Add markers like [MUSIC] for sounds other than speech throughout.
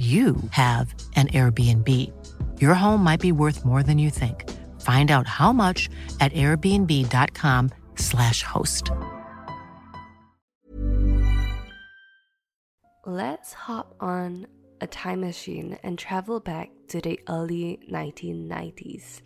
you have an Airbnb. Your home might be worth more than you think. Find out how much at airbnb.com/slash host. Let's hop on a time machine and travel back to the early 1990s.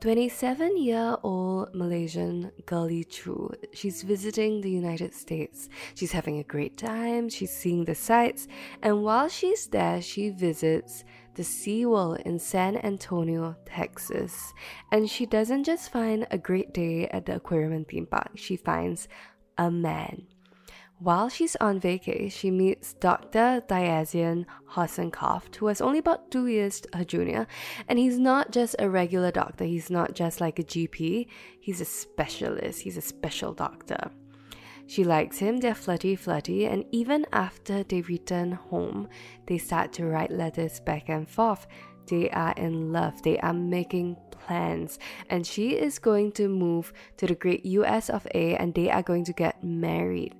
27 year old Malaysian Girly Chew. She's visiting the United States. She's having a great time, she's seeing the sights, and while she's there, she visits the SeaWorld in San Antonio, Texas. And she doesn't just find a great day at the aquarium and theme park, she finds a man. While she's on vacay, she meets Dr. Diazien Hossencofft, who was only about two years her junior, and he's not just a regular doctor, he's not just like a GP, he's a specialist, he's a special doctor. She likes him, they're flirty flirty, and even after they return home, they start to write letters back and forth. They are in love, they are making plans, and she is going to move to the great US of A and they are going to get married.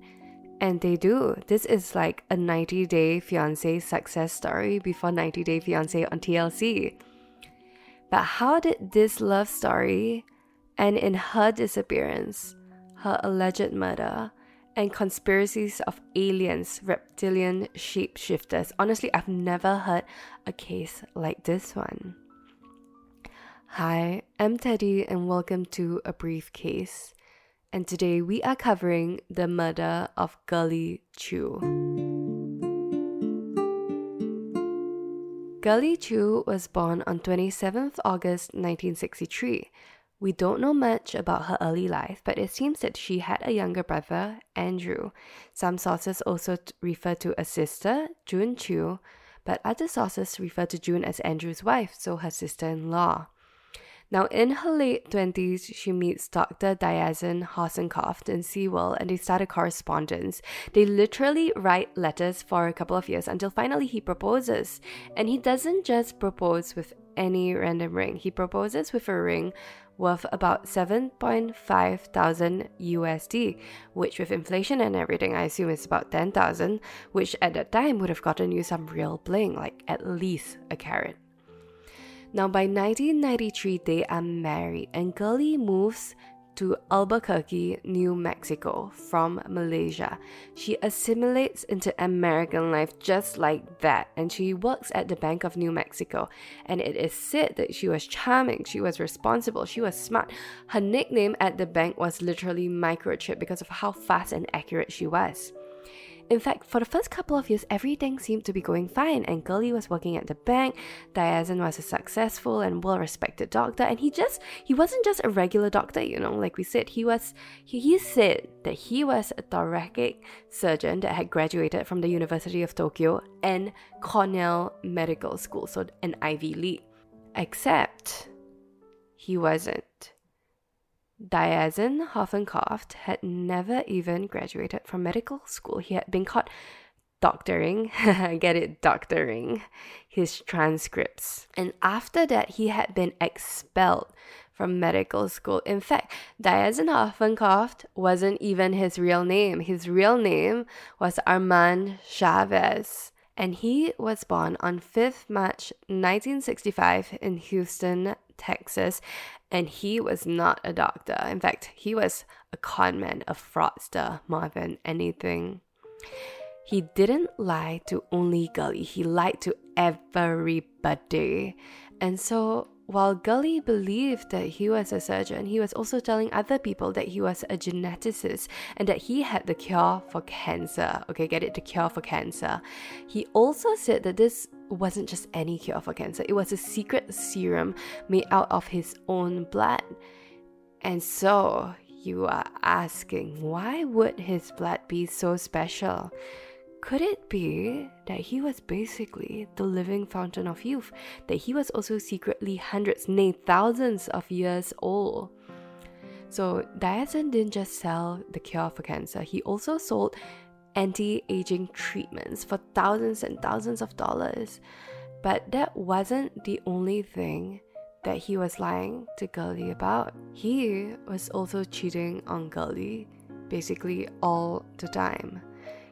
And they do. This is like a 90 Day Fiancé success story before 90 Day Fiancé on TLC. But how did this love story end in her disappearance, her alleged murder, and conspiracies of aliens, reptilian shapeshifters? Honestly, I've never heard a case like this one. Hi, I'm Teddy, and welcome to A Brief Case and today we are covering the murder of Gully Chew. Gully Chew was born on 27th August 1963. We don't know much about her early life, but it seems that she had a younger brother, Andrew. Some sources also refer to a sister, June Chew, but other sources refer to June as Andrew's wife, so her sister in law. Now, in her late 20s, she meets Dr. Diazien Hossencofft in SeaWorld and they start a correspondence. They literally write letters for a couple of years until finally he proposes. And he doesn't just propose with any random ring, he proposes with a ring worth about 7.5 thousand USD, which with inflation and everything, I assume is about 10,000, which at that time would have gotten you some real bling, like at least a carat. Now, by 1993, they are married, and Girly moves to Albuquerque, New Mexico from Malaysia. She assimilates into American life just like that, and she works at the Bank of New Mexico. And it is said that she was charming, she was responsible, she was smart. Her nickname at the bank was literally Microchip because of how fast and accurate she was. In fact, for the first couple of years, everything seemed to be going fine, and Girly was working at the bank. Diazien was a successful and well-respected doctor, and he just he wasn't just a regular doctor, you know, like we said. He was he, he said that he was a thoracic surgeon that had graduated from the University of Tokyo and Cornell Medical School, so an Ivy League. Except he wasn't. Diazien Hossencofft had never even graduated from medical school. He had been caught doctoring, [LAUGHS] get it, doctoring his transcripts. And after that, he had been expelled from medical school. In fact, Diazien Hossencofft wasn't even his real name. His real name was Armand Chavez. And he was born on 5th March 1965 in Houston, Texas, and he was not a doctor. In fact, he was a conman, a fraudster more than anything. He didn't lie to only Gully, he lied to everybody. And so while Gully believed that he was a surgeon, he was also telling other people that he was a geneticist and that he had the cure for cancer. Okay, get it? The cure for cancer. He also said that this wasn't just any cure for cancer, it was a secret serum made out of his own blood. And so you are asking, why would his blood be so special? Could it be that he was basically the living fountain of youth? That he was also secretly hundreds, nay, thousands of years old? So, Diazien didn't just sell the cure for cancer, he also sold anti aging treatments for thousands and thousands of dollars. But that wasn't the only thing that he was lying to Gully about. He was also cheating on Gully basically all the time.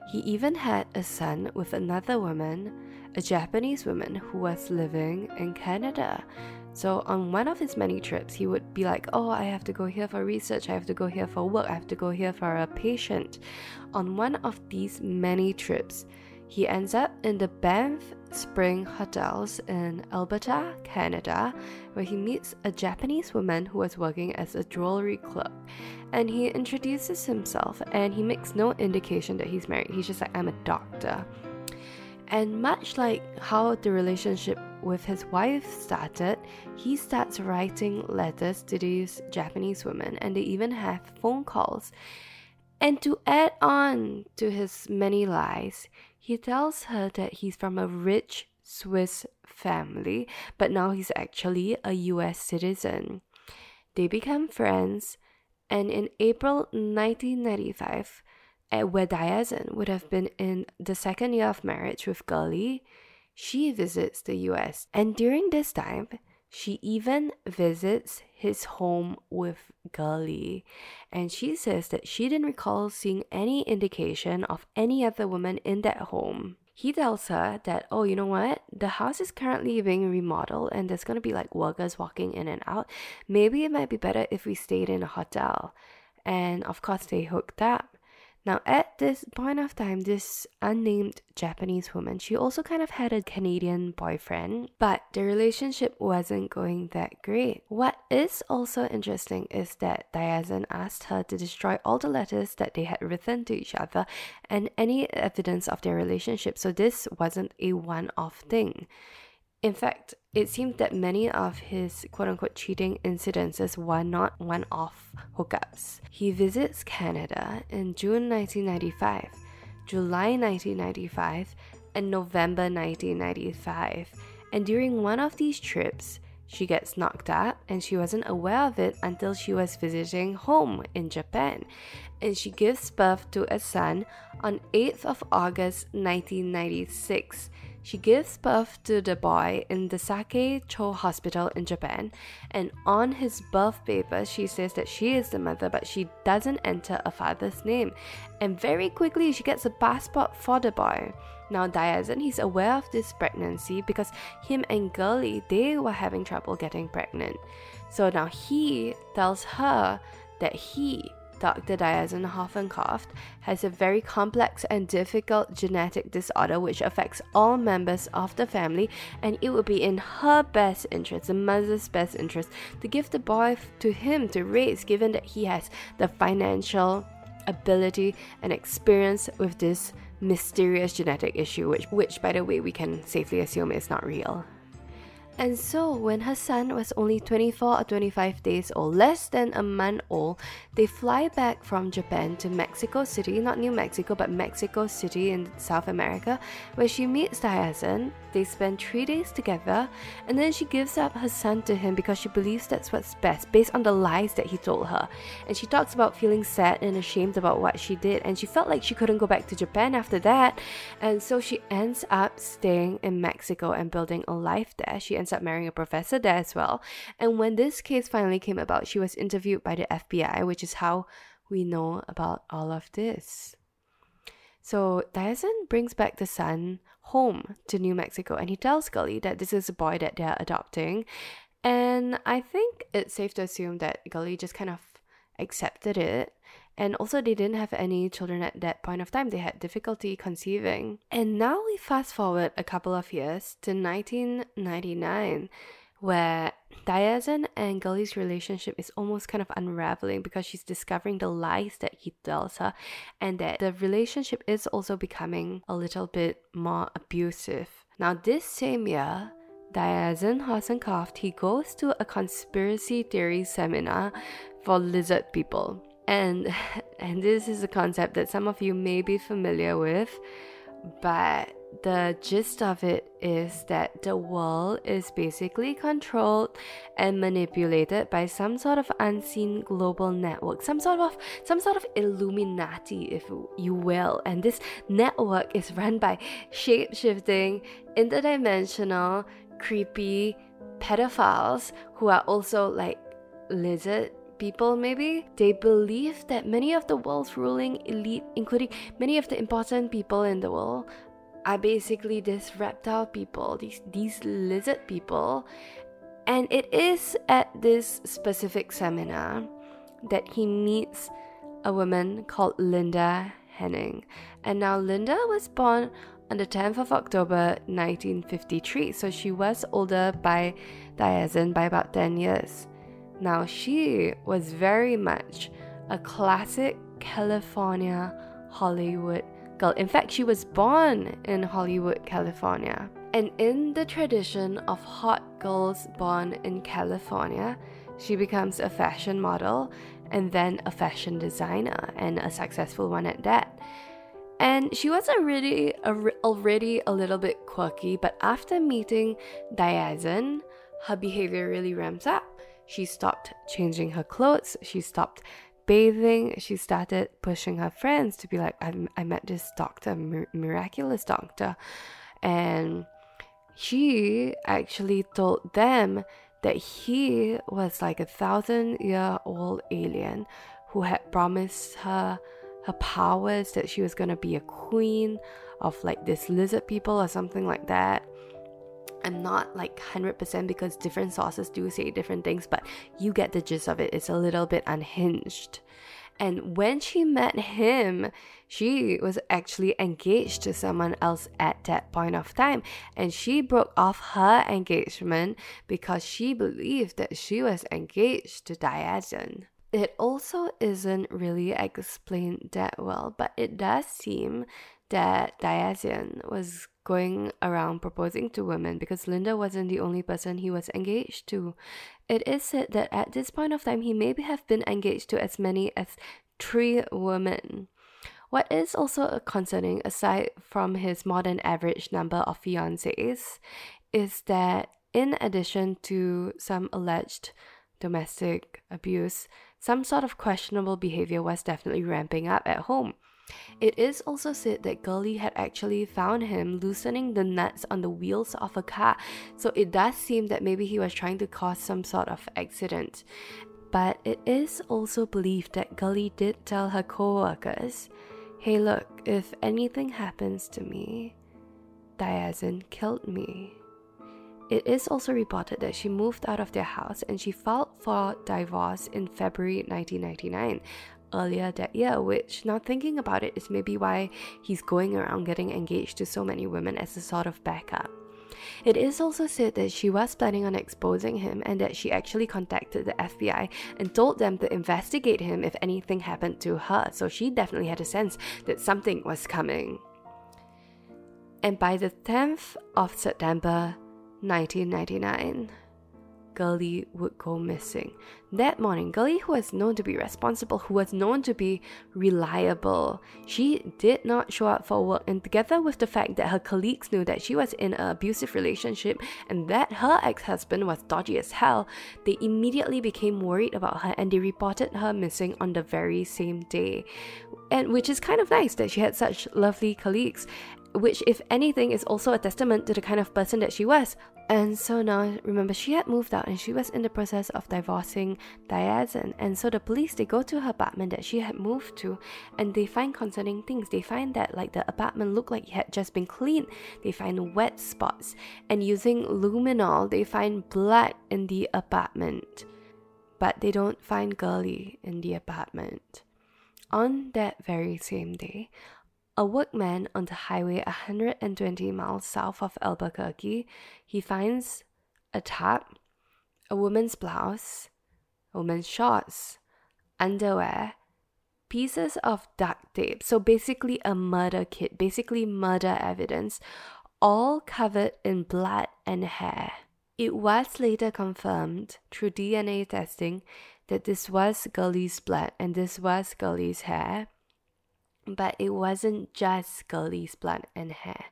He even had a son with another woman, a Japanese woman who was living in Canada. So, on one of his many trips, he would be like, Oh, I have to go here for research, I have to go here for work, I have to go here for a patient. On one of these many trips, he ends up in the Banff Spring Hotels in Alberta, Canada, where he meets a Japanese woman who was working as a jewelry clerk. And he introduces himself and he makes no indication that he's married. He's just like, I'm a doctor. And much like how the relationship with his wife started, he starts writing letters to these Japanese women, and they even have phone calls. And to add on to his many lies, he tells her that he's from a rich Swiss family, but now he's actually a US citizen. They become friends, and in April 1995, where Diazien would have been in the second year of marriage with Girly, she visits the US. And during this time, she even visits his home with Gully, and she says that she didn't recall seeing any indication of any other woman in that home. He tells her that, oh, you know what? The house is currently being remodeled and there's gonna be like workers walking in and out. Maybe it might be better if we stayed in a hotel. And of course, they hooked up. Now, at this point of time, this unnamed Japanese woman, she also kind of had a Canadian boyfriend, but the relationship wasn't going that great. What is also interesting is that Diazien asked her to destroy all the letters that they had written to each other and any evidence of their relationship, so this wasn't a one off thing. In fact, it seemed that many of his quote unquote cheating incidences were not one off hookups. He visits Canada in June 1995, July 1995, and November 1995. And during one of these trips, she gets knocked up and she wasn't aware of it until she was visiting home in Japan. And she gives birth to a son on 8th of August 1996 she gives birth to the boy in the Sakai-cho Hospital in Japan, and on his birth paper, she says that she is the mother, but she doesn't enter a father's name. And very quickly, she gets a passport for the boy. Now, Diazien, he's aware of this pregnancy because him and Girly, they were having trouble getting pregnant. So now he tells her that he Dr. Diazien Hoffenkopf has a very complex and difficult genetic disorder which affects all members of the family, and it would be in her best interest, the mother's best interest, to give the boy to him to raise, given that he has the financial ability and experience with this mysterious genetic issue, which, which by the way, we can safely assume is not real. And so, when her son was only 24 or 25 days old, less than a month old, they fly back from Japan to Mexico City, not New Mexico, but Mexico City in South America, where she meets Diazien. They spend three days together, and then she gives up her son to him because she believes that's what's best, based on the lies that he told her. And she talks about feeling sad and ashamed about what she did, and she felt like she couldn't go back to Japan after that, and so she ends up staying in Mexico and building a life there. She ends up marrying a professor there as well. And when this case finally came about, she was interviewed by the FBI, which is how we know about all of this. So Diazien brings back the son home to New Mexico and he tells Girly that this is a boy that they're adopting. And I think it's safe to assume that Gully just kind of accepted it and also, they didn't have any children at that point of time. They had difficulty conceiving. And now we fast forward a couple of years to 1999, where Diazien and Gully's relationship is almost kind of unraveling because she's discovering the lies that he tells her, and that the relationship is also becoming a little bit more abusive. Now, this same year, Diazien Hoffenkopf, he goes to a conspiracy theory seminar for lizard people and [LAUGHS] and this is a concept that some of you may be familiar with but the gist of it is that the world is basically controlled and manipulated by some sort of unseen global network some sort of some sort of illuminati if you will. And this network is run by shape-shifting interdimensional creepy pedophiles who are also like lizard people, maybe, they believe that many of the world's ruling elite, including many of the important people in the world, are basically these reptile people, these, these lizard people. And it is at this specific seminar that he meets a woman called Linda Henning. And now Linda was born on the 10th of October 1953, so she was older by Diazien by about 10 years. Now, she was very much a classic California Hollywood girl. In fact, she was born in Hollywood, California. And in the tradition of hot girls born in California, she becomes a fashion model and then a fashion designer and a successful one at that. And she was already already a little bit quirky, but after meeting Diazien, her behavior really ramps up. She stopped changing her clothes. She stopped bathing. She started pushing her friends to be like, I, I met this doctor, mir- miraculous doctor. And she actually told them that he was like a thousand year old alien who had promised her her powers that she was going to be a queen of like this lizard people or something like that I'm not like 100% because different sources do say different things, but you get the gist of it. It's a little bit unhinged. And when she met him, she was actually engaged to someone else at that point of time. And she broke off her engagement because she believed that she was engaged to Diazien. It also isn't really explained that well, but it does seem that Diazien was going around proposing to women because Linda wasn't the only person he was engaged to. It is said that at this point of time he maybe have been engaged to as many as three women. What is also concerning, aside from his more than average number of fiancées, is that in addition to some alleged domestic abuse, some sort of questionable behavior was definitely ramping up at home. It is also said that Gully had actually found him loosening the nuts on the wheels of a car, so it does seem that maybe he was trying to cause some sort of accident. But it is also believed that Gully did tell her co workers, hey, look, if anything happens to me, Diazien killed me. It is also reported that she moved out of their house and she filed for divorce in February 1999, earlier that year, which now thinking about it is maybe why he's going around getting engaged to so many women as a sort of backup. It is also said that she was planning on exposing him and that she actually contacted the FBI and told them to investigate him if anything happened to her, so she definitely had a sense that something was coming. And by the 10th of September 1999, Girly would go missing. That morning, Gully, who was known to be responsible, who was known to be reliable, she did not show up for work. And together with the fact that her colleagues knew that she was in an abusive relationship and that her ex husband was dodgy as hell, they immediately became worried about her and they reported her missing on the very same day. And which is kind of nice that she had such lovely colleagues which, if anything, is also a testament to the kind of person that she was. And so now, remember, she had moved out and she was in the process of divorcing Diazien. And so the police, they go to her apartment that she had moved to and they find concerning things. They find that, like, the apartment looked like it had just been cleaned. They find wet spots. And using luminol, they find blood in the apartment. But they don't find Girly in the apartment. On that very same day, a workman on the highway 120 miles south of Albuquerque, he finds a top, a woman's blouse, a woman's shorts, underwear, pieces of duct tape. So basically, a murder kit, basically, murder evidence, all covered in blood and hair. It was later confirmed through DNA testing that this was Gully's blood and this was Gully's hair But it wasn't just Girly's blood and hair.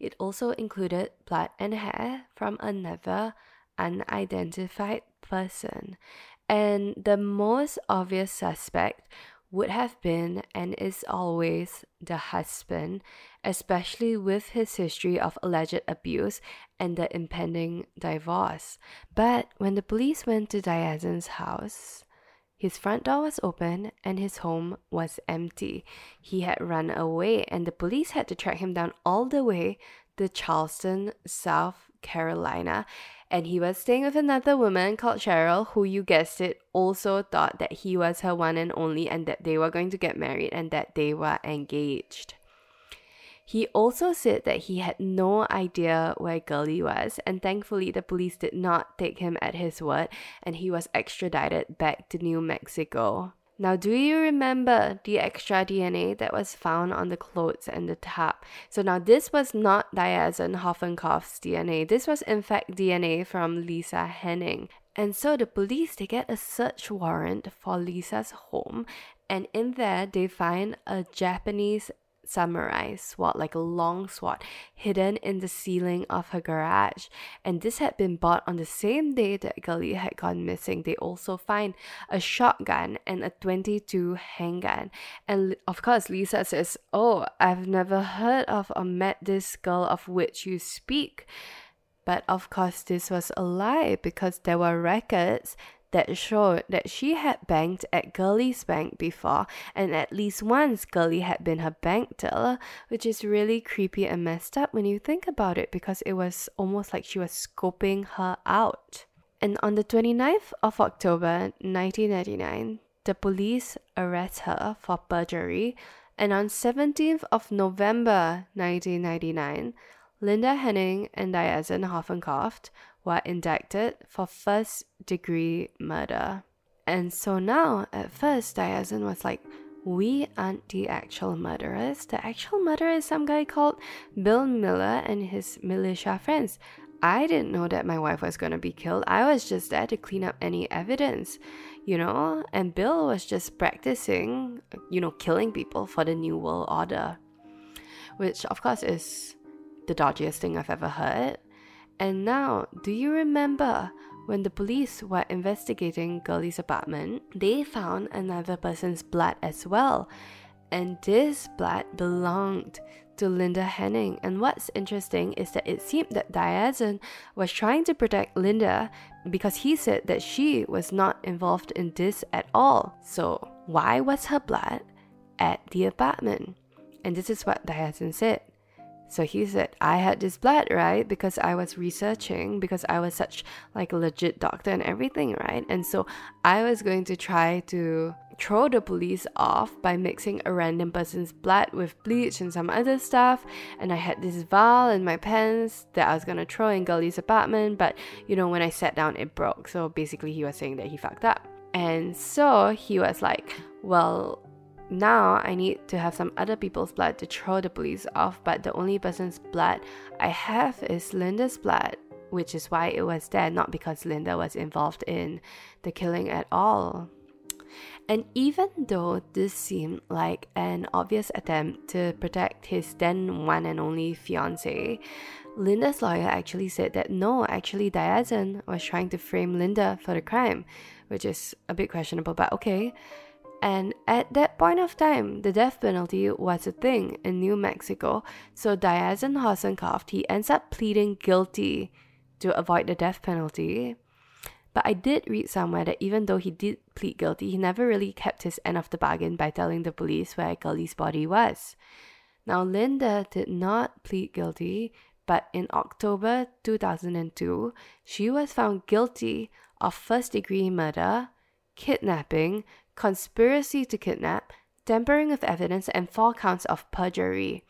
It also included blood and hair from another unidentified person. And the most obvious suspect would have been and is always the husband, especially with his history of alleged abuse and the impending divorce. But when the police went to Diazien's house, his front door was open and his home was empty. He had run away, and the police had to track him down all the way to Charleston, South Carolina. And he was staying with another woman called Cheryl, who you guessed it, also thought that he was her one and only and that they were going to get married and that they were engaged. He also said that he had no idea where Girly was, and thankfully the police did not take him at his word and he was extradited back to New Mexico. Now, do you remember the extra DNA that was found on the clothes and the tap? So now this was not Diazien Hoffenkopf's DNA. This was in fact DNA from Lisa Henning. And so the police they get a search warrant for Lisa's home and in there they find a Japanese samurai sword, like a long sword, hidden in the ceiling of her garage. And this had been bought on the same day that Girly had gone missing. They also find a shotgun and a 22 handgun. And of course, Lisa says, Oh, I've never heard of or met this girl of which you speak. But of course, this was a lie because there were records that showed that she had banked at Gully's bank before, and at least once Gully had been her bank teller, which is really creepy and messed up when you think about it because it was almost like she was scoping her out. And on the 29th of October 1999, the police arrest her for perjury, and on 17th of November 1999, Linda Henning and Diazien Hoffenkopf were indicted for first degree murder. And so now, at first, Diazien was like, we aren't the actual murderers. The actual murderer is some guy called Bill Miller and his militia friends. I didn't know that my wife was going to be killed. I was just there to clean up any evidence, you know? And Bill was just practicing, you know, killing people for the New World Order, which, of course, is the dodgiest thing I've ever heard. And now, do you remember when the police were investigating Girly's apartment? They found another person's blood as well. And this blood belonged to Linda Henning. And what's interesting is that it seemed that Diazien was trying to protect Linda because he said that she was not involved in this at all. So, why was her blood at the apartment? And this is what Diazien said. So he said, I had this blood, right? Because I was researching, because I was such like a legit doctor and everything, right? And so I was going to try to throw the police off by mixing a random person's blood with bleach and some other stuff. And I had this vial in my pants that I was gonna throw in Gully's apartment, but you know, when I sat down, it broke. So basically, he was saying that he fucked up. And so he was like, Well, now I need to have some other people's blood to throw the police off, but the only person's blood I have is Linda's blood, which is why it was there, not because Linda was involved in the killing at all. And even though this seemed like an obvious attempt to protect his then one and only fiance, Linda's lawyer actually said that no, actually Diazien was trying to frame Linda for the crime, which is a bit questionable, but okay. And at that point of time, the death penalty was a thing in New Mexico. So Diazien Hoffenkopf, he ends up pleading guilty to avoid the death penalty. But I did read somewhere that even though he did plead guilty, he never really kept his end of the bargain by telling the police where Girly's body was. Now, Linda did not plead guilty, but in October 2002, she was found guilty of first degree murder, kidnapping, conspiracy to kidnap, tampering with evidence, and four counts of perjury.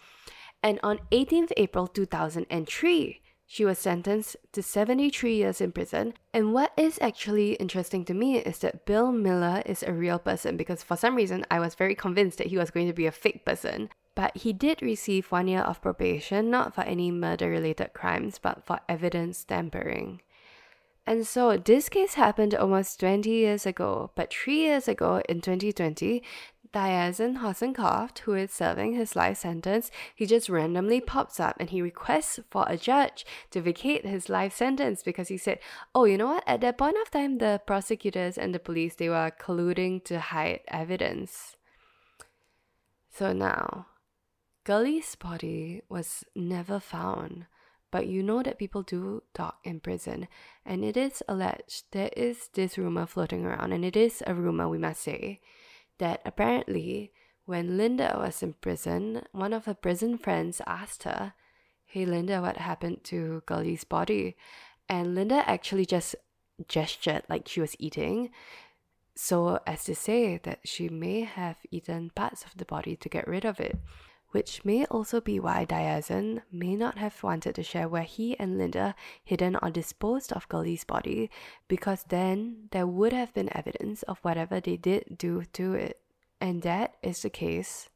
And on 18th April 2003, she was sentenced to 73 years in prison. And what is actually interesting to me is that Bill Miller is a real person because for some reason I was very convinced that he was going to be a fake person. But he did receive one year of probation, not for any murder related crimes, but for evidence tampering. And so this case happened almost 20 years ago, but three years ago in 2020, Diazien Hossencofft, who is serving his life sentence, he just randomly pops up and he requests for a judge to vacate his life sentence because he said, Oh, you know what? At that point of time, the prosecutors and the police they were colluding to hide evidence. So now, Gully's body was never found. But you know that people do talk in prison, and it is alleged there is this rumor floating around, and it is a rumor, we must say, that apparently when Linda was in prison, one of her prison friends asked her, Hey Linda, what happened to Gully's body? And Linda actually just gestured like she was eating, so as to say that she may have eaten parts of the body to get rid of it which may also be why Diazien may not have wanted to share where he and Linda hidden or disposed of Gully's body, because then there would have been evidence of whatever they did do to it. And that is the case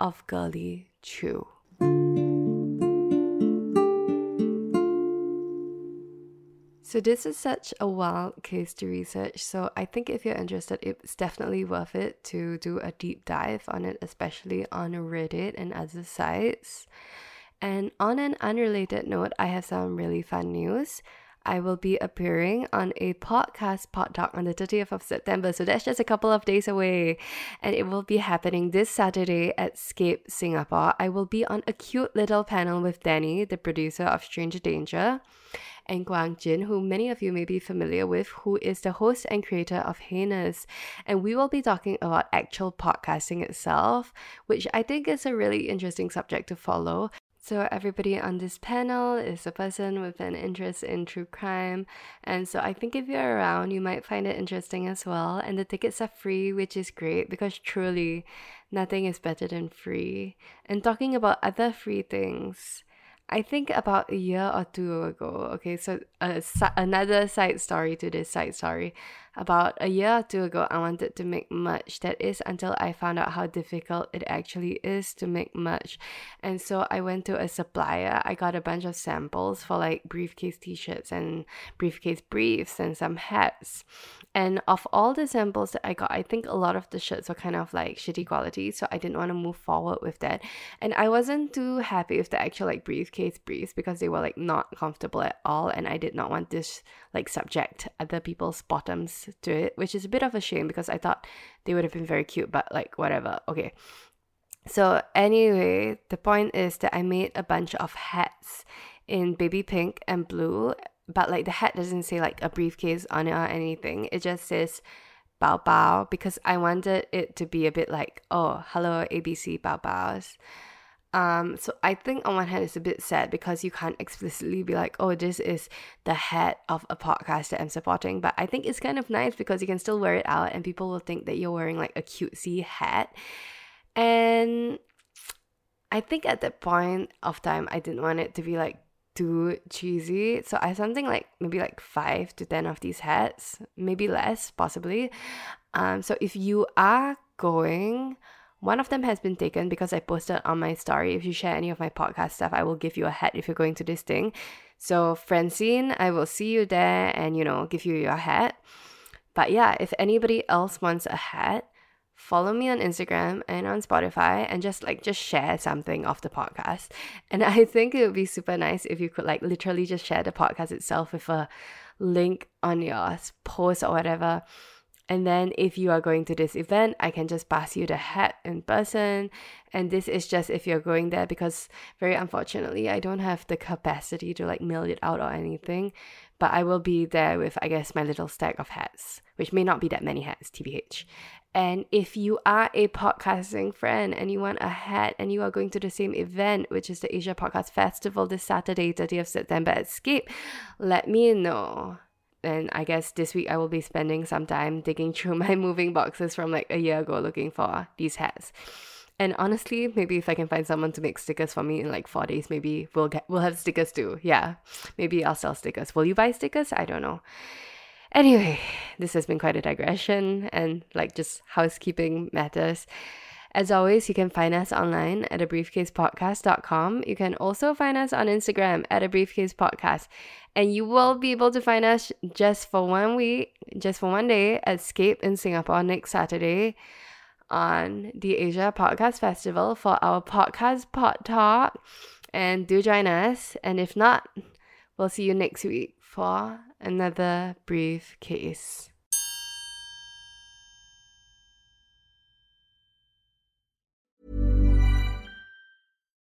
of Gully Chew. So this is such a wild case to research. So I think if you're interested, it's definitely worth it to do a deep dive on it, especially on Reddit and other sites. And on an unrelated note, I have some really fun news. I will be appearing on a podcast pod talk on the 30th of September. So that's just a couple of days away. And it will be happening this Saturday at Scape Singapore. I will be on a cute little panel with Danny, the producer of Stranger Danger and Guang Jin, who many of you may be familiar with, who is the host and creator of Heinous. And we will be talking about actual podcasting itself, which I think is a really interesting subject to follow. So, everybody on this panel is a person with an interest in true crime. And so, I think if you're around, you might find it interesting as well. And the tickets are free, which is great because truly nothing is better than free. And talking about other free things, I think about a year or two ago. Okay, so uh, another side story to this side story. About a year or two ago, I wanted to make merch. That is until I found out how difficult it actually is to make merch. And so I went to a supplier. I got a bunch of samples for like briefcase t shirts and briefcase briefs and some hats. And of all the samples that I got, I think a lot of the shirts were kind of like shitty quality. So I didn't want to move forward with that. And I wasn't too happy with the actual like briefcase briefs because they were like not comfortable at all. And I did not want this like subject other people's bottoms to it, which is a bit of a shame because I thought they would have been very cute, but like whatever. Okay. So anyway, the point is that I made a bunch of hats in baby pink and blue but like the hat doesn't say like a briefcase on it or anything. It just says bao bao because I wanted it to be a bit like, oh, hello, ABC bao baos. Um, so I think on one hand it's a bit sad because you can't explicitly be like, oh, this is the head of a podcast that I'm supporting. But I think it's kind of nice because you can still wear it out and people will think that you're wearing like a cutesy hat. And I think at that point of time I didn't want it to be like too cheesy. So I have something like maybe like five to ten of these hats, maybe less, possibly. Um, so if you are going, one of them has been taken because I posted on my story. If you share any of my podcast stuff, I will give you a hat if you're going to this thing. So Francine, I will see you there and you know give you your hat. But yeah, if anybody else wants a hat, follow me on Instagram and on Spotify and just like just share something of the podcast. And [LAUGHS] I think it would be super nice if you could like literally just share the podcast itself with a link on your post or whatever. And then if you are going to this event, I can just pass you the hat in person. And this is just if you're going there because very unfortunately, I don't have the capacity to like mail it out or anything. But I will be there with, I guess, my little stack of hats, which may not be that many hats, TBH. And if you are a podcasting friend and you want a hat and you are going to the same event, which is the Asia Podcast Festival this Saturday, 30th September at let me know. And I guess this week I will be spending some time digging through [LAUGHS] my moving boxes from like a year ago looking for these hats. And honestly, maybe if I can find someone to make stickers for me in like four days, maybe we'll get we'll have stickers too. Yeah. Maybe I'll sell stickers. Will you buy stickers? I don't know. Anyway, this has been quite a digression and like just housekeeping matters. As always, you can find us online at a briefcasepodcast.com. You can also find us on Instagram at a briefcase podcast. And you will be able to find us just for one week, just for one day at Scape in Singapore next Saturday. on the Asia Podcast Festival for our podcast Pod Talk. And do join us. And if not, we'll see you next week for another briefcase.